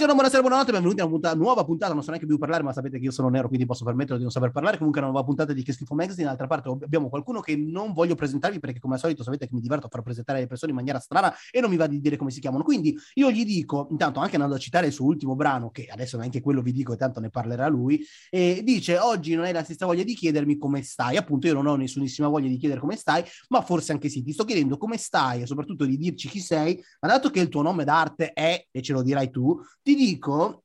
Buongiorno, buonasera, buonanotte, benvenuti a una puntata, nuova puntata, non so neanche più parlare, ma sapete che io sono nero, quindi posso permettere di non saper parlare. Comunque una nuova puntata di Che Schifo Magazine, d'altra parte abbiamo qualcuno che non voglio presentarvi perché come al solito sapete che mi diverto a far presentare le persone in maniera strana e non mi va di dire come si chiamano. Quindi io gli dico, intanto anche andando a citare il suo ultimo brano, che adesso neanche quello vi dico e tanto ne parlerà lui, e dice oggi non hai la stessa voglia di chiedermi come stai. Appunto io non ho nessunissima voglia di chiedere come stai, ma forse anche sì, ti sto chiedendo come stai e soprattutto di dirci chi sei, ma dato che il tuo nome d'arte è, e ce lo dirai tu, ti dico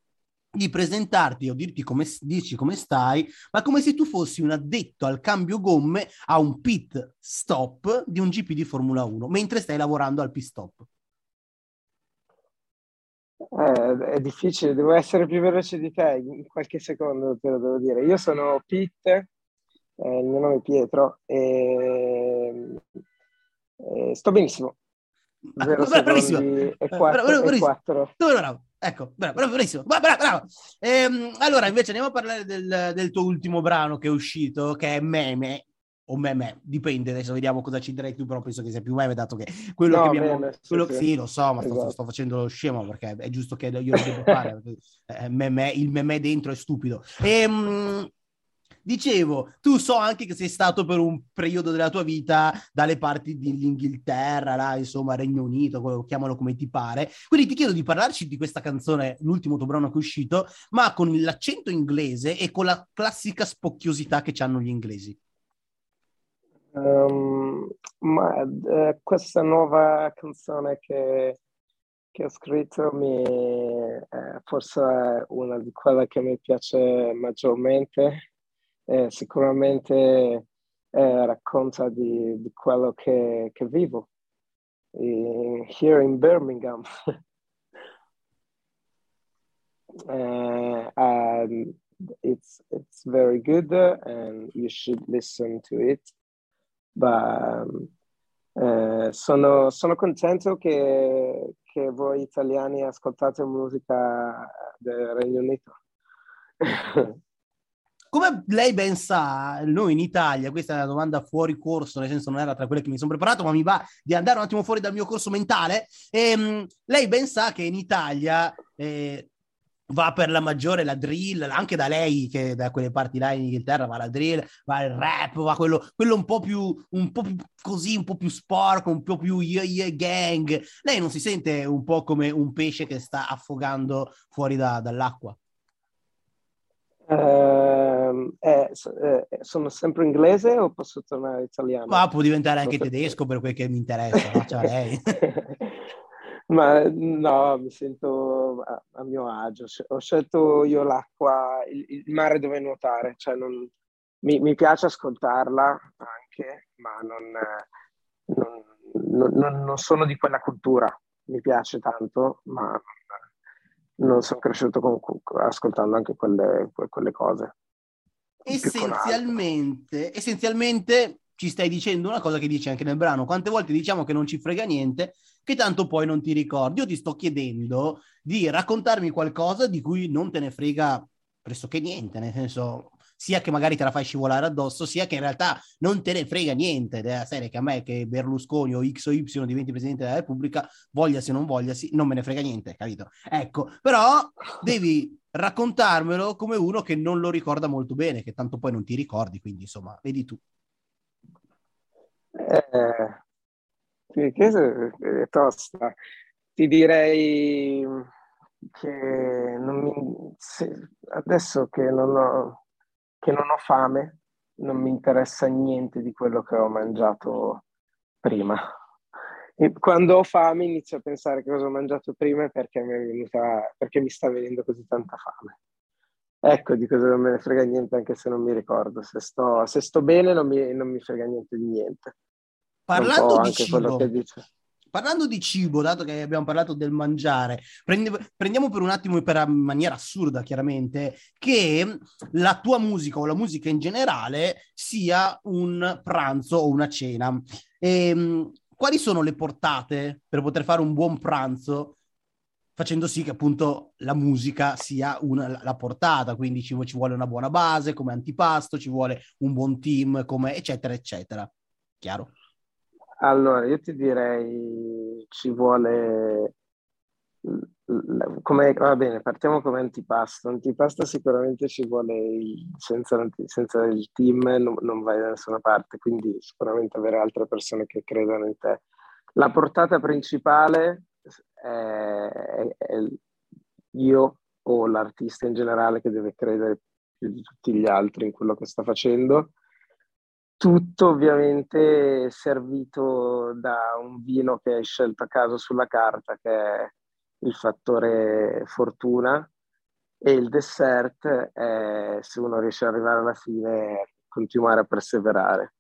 di presentarti o dirti come, dirci come stai, ma come se tu fossi un addetto al cambio gomme a un pit stop di un GP di Formula 1, mentre stai lavorando al pit stop. Eh, è difficile, devo essere più veloce di te, in qualche secondo te lo devo dire. Io sono Pit, eh, il mio nome è Pietro, e, e sto benissimo. Ah, bravissimo. E 4, bravissimo. bravo. Ecco, bravo, bravissimo. Bravo, bravo. Ehm, allora, invece andiamo a parlare del, del, tuo ultimo brano che è uscito, che è Meme, o meme, dipende, adesso vediamo cosa ci direi tu, però penso che sia più meme, dato che quello no, che abbiamo... Meme, quello, sì, sì, lo so, ma esatto. sto, sto, facendo lo scemo perché è giusto che io lo devo fare, eh, meme, il meme dentro è stupido. Ehm, Dicevo, tu so anche che sei stato per un periodo della tua vita dalle parti dell'Inghilterra, là, insomma, Regno Unito, chiamalo come ti pare. Quindi ti chiedo di parlarci di questa canzone, l'ultimo tuo brano che è uscito, ma con l'accento inglese e con la classica spocchiosità che hanno gli inglesi. Um, ma uh, questa nuova canzone che, che ho scritto mi, eh, forse è una di quelle che mi piace maggiormente eh, sicuramente eh, racconta di, di, quello che, che vivo in, here in Birmingham. uh, and it's it's very good and you should listen to it. But um, sono, sono contento che, che voi italiani ascoltate musica del Regno Unito. Come lei ben sa, noi in Italia, questa è una domanda fuori corso, nel senso non era tra quelle che mi sono preparato, ma mi va di andare un attimo fuori dal mio corso mentale. E, um, lei ben sa che in Italia eh, va per la maggiore la drill, anche da lei che da quelle parti là in Inghilterra va la drill, va il rap, va quello, quello un, po più, un po' più così, un po' più sporco, un po' più yeah yeah gang. Lei non si sente un po' come un pesce che sta affogando fuori da, dall'acqua? Uh, eh, eh, sono sempre inglese o posso tornare italiano? Ma può diventare anche tedesco per quel che mi interessa, no? cioè, lei. Ma no, mi sento a, a, mio agio. Ho scelto io l'acqua, il, il mare dove nuotare, cioè non, mi, mi, piace ascoltarla anche, ma non, non, non, non sono di quella cultura. Mi piace tanto, ma non sono cresciuto con, ascoltando anche quelle, quelle cose. Essenzialmente, essenzialmente ci stai dicendo una cosa che dici anche nel brano. Quante volte diciamo che non ci frega niente, che tanto poi non ti ricordi. Io ti sto chiedendo di raccontarmi qualcosa di cui non te ne frega pressoché niente, nel senso sia che magari te la fai scivolare addosso, sia che in realtà non te ne frega niente della serie che a me che Berlusconi o X o Y diventi Presidente della Repubblica, voglia se non voglia, sì, non me ne frega niente, capito? Ecco, però devi raccontarmelo come uno che non lo ricorda molto bene, che tanto poi non ti ricordi, quindi insomma, vedi tu. Eh, è tosta. Ti direi che mi, se, adesso che non ho che non ho fame, non mi interessa niente di quello che ho mangiato prima. E quando ho fame inizio a pensare che cosa ho mangiato prima perché mi, venuta, perché mi sta venendo così tanta fame. Ecco di cosa non me ne frega niente anche se non mi ricordo. Se sto, se sto bene non mi, non mi frega niente di niente. Parlando di cibo, Parlando di cibo, dato che abbiamo parlato del mangiare, prende, prendiamo per un attimo, per maniera assurda chiaramente, che la tua musica o la musica in generale sia un pranzo o una cena. E, ehm, quali sono le portate per poter fare un buon pranzo facendo sì che appunto la musica sia una, la portata, quindi ci, ci, vuole una buona base come antipasto, ci vuole un buon team, come eccetera, eccetera. Chiaro? Allora, io ti direi ci vuole come, va bene, partiamo come antipasto. Antipasto sicuramente ci vuole, il, senza, senza, il team non, non, vai da nessuna parte, quindi sicuramente avere altre persone che credano in te. La portata principale è, è, è io o l'artista in generale che deve credere più di tutti gli altri in quello che sta facendo. Tutto ovviamente servito da un vino che hai scelto a caso sulla carta, che è il fattore fortuna, e il dessert è, se uno riesce ad arrivare alla fine, continuare a perseverare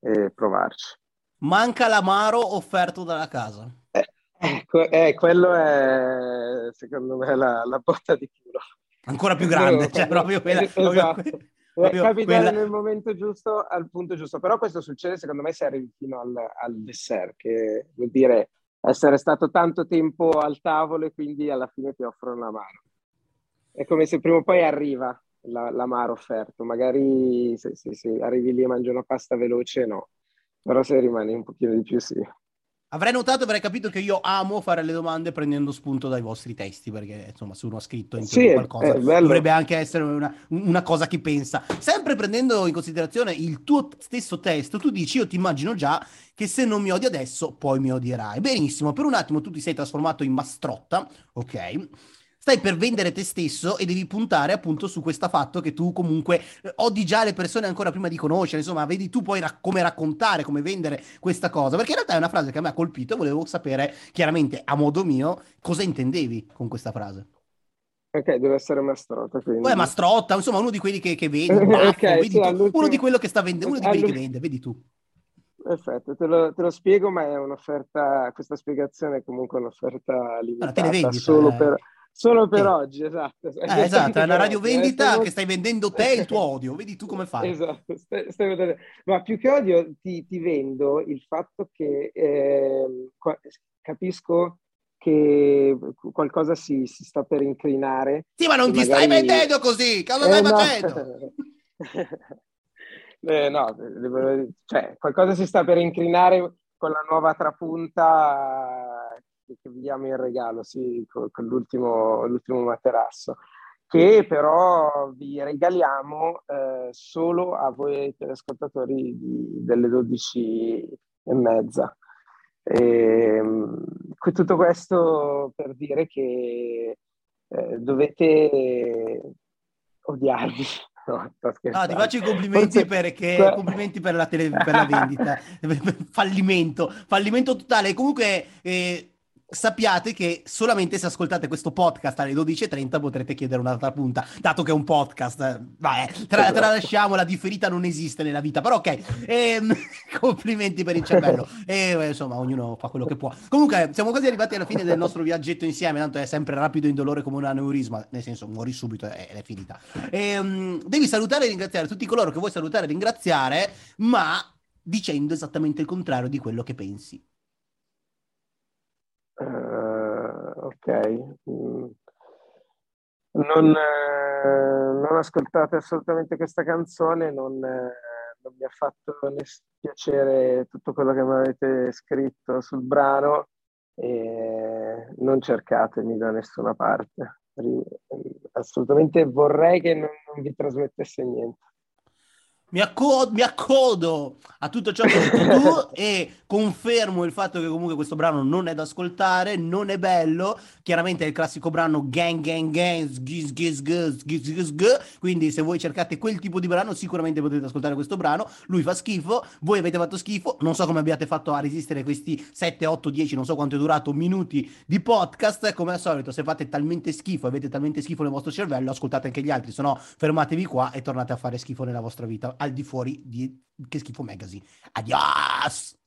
e provarci. Manca l'amaro offerto dalla casa. Eh, ecco, eh, quello è secondo me la, la botta di culo. Ancora più grande, cioè proprio quella... Esatto. Proprio capitare quella... nel momento giusto, al punto giusto. Però questo succede secondo me se arrivi fino al, al dessert, che vuol dire essere stato tanto tempo al tavolo e quindi alla fine ti offrono l'amaro. È come se prima o poi arriva la, l'amaro offerto, magari se, se, se, arrivi lì e mangi una pasta veloce no, però se rimani un pochino di più sì. Avrei notato, avrei capito che io amo fare le domande prendendo spunto dai vostri testi, perché insomma se uno ha scritto in sì, qualcosa dovrebbe anche essere una, una, cosa che pensa. Sempre prendendo in considerazione il tuo stesso testo, tu dici io ti immagino già che se non mi odi adesso poi mi odierai. Benissimo, per un attimo tu ti sei trasformato in mastrotta, ok? Stai per vendere te stesso e devi puntare appunto su questo fatto che tu comunque eh, odi già le persone ancora prima di conoscere, insomma, vedi tu poi rac- come raccontare, come vendere questa cosa, perché in realtà è una frase che a me ha colpito e volevo sapere chiaramente a modo mio cosa intendevi con questa frase. Ok, deve essere mastrotta. Quindi. Poi è mastrotta, insomma, uno di quelli che, che vedi, okay, sì, uno di quello che sta vendendo, uno di quelli che vende, vedi tu. Perfetto, te lo, te lo, spiego, ma è un'offerta, questa spiegazione è comunque un'offerta limitata allora, te ne vendi, solo cioè... per Solo per eh. oggi, esatto. Eh, esatto, è una radiovendita che stai vendendo te il tuo odio, vedi tu come fai. Esatto, stai, stai ma più che odio ti, ti vendo il fatto che eh, capisco che qualcosa si, si, sta per incrinare. Sì, ma non ti magari... stai vendendo così, cosa stai eh, facendo? eh, no, cioè, qualcosa si sta per incrinare con la nuova trapunta che vi diamo in regalo, sì, con, con l'ultimo, l'ultimo, materasso, che però vi regaliamo eh, solo a voi telespettatori delle 12 e mezza. E, ehm, tutto questo per dire che eh, dovete odiarvi. No, no, ti faccio i complimenti Forse... perché complimenti per la, tele, per la vendita. fallimento, fallimento totale. Comunque eh, sappiate che solamente se ascoltate questo podcast alle 12.30 potrete chiedere un'altra punta, dato che è un podcast. Vabbè, tra, tralasciamo, la differita non esiste nella vita, però ok, ehm, complimenti per il cervello. E insomma, ognuno fa quello che può. Comunque, siamo quasi arrivati alla fine del nostro viaggetto insieme, tanto è sempre rapido e indolore come un aneurisma, nel senso, muori subito e è finita. E, um, devi salutare e ringraziare tutti coloro che vuoi salutare e ringraziare, ma dicendo esattamente il contrario di quello che pensi. Uh, ok. Mm. Non, eh, non, ascoltate assolutamente questa canzone, non, eh, non mi ha fatto piacere tutto quello che mi avete scritto sul brano e non cercatemi da nessuna parte. Assolutamente vorrei che non, non vi trasmettesse niente mi accodo, mi accodo, a tutto ciò che hai detto tu e confermo il fatto che comunque questo brano non è da ascoltare, non è bello. Chiaramente è il classico brano gang gang gang, sgis gis gis gis gis gis, quindi se voi cercate quel tipo di brano sicuramente potete ascoltare questo brano. Lui fa schifo, voi avete fatto schifo, non so come abbiate fatto a resistere questi 7, 8, 10, non so quanto è durato minuti di podcast. Come al solito, se fate talmente schifo, avete talmente schifo nel vostro cervello, ascoltate anche gli altri, se no fermatevi qua e tornate a fare schifo nella vostra vita al di fuori di Che Schifo Magazine. Adios!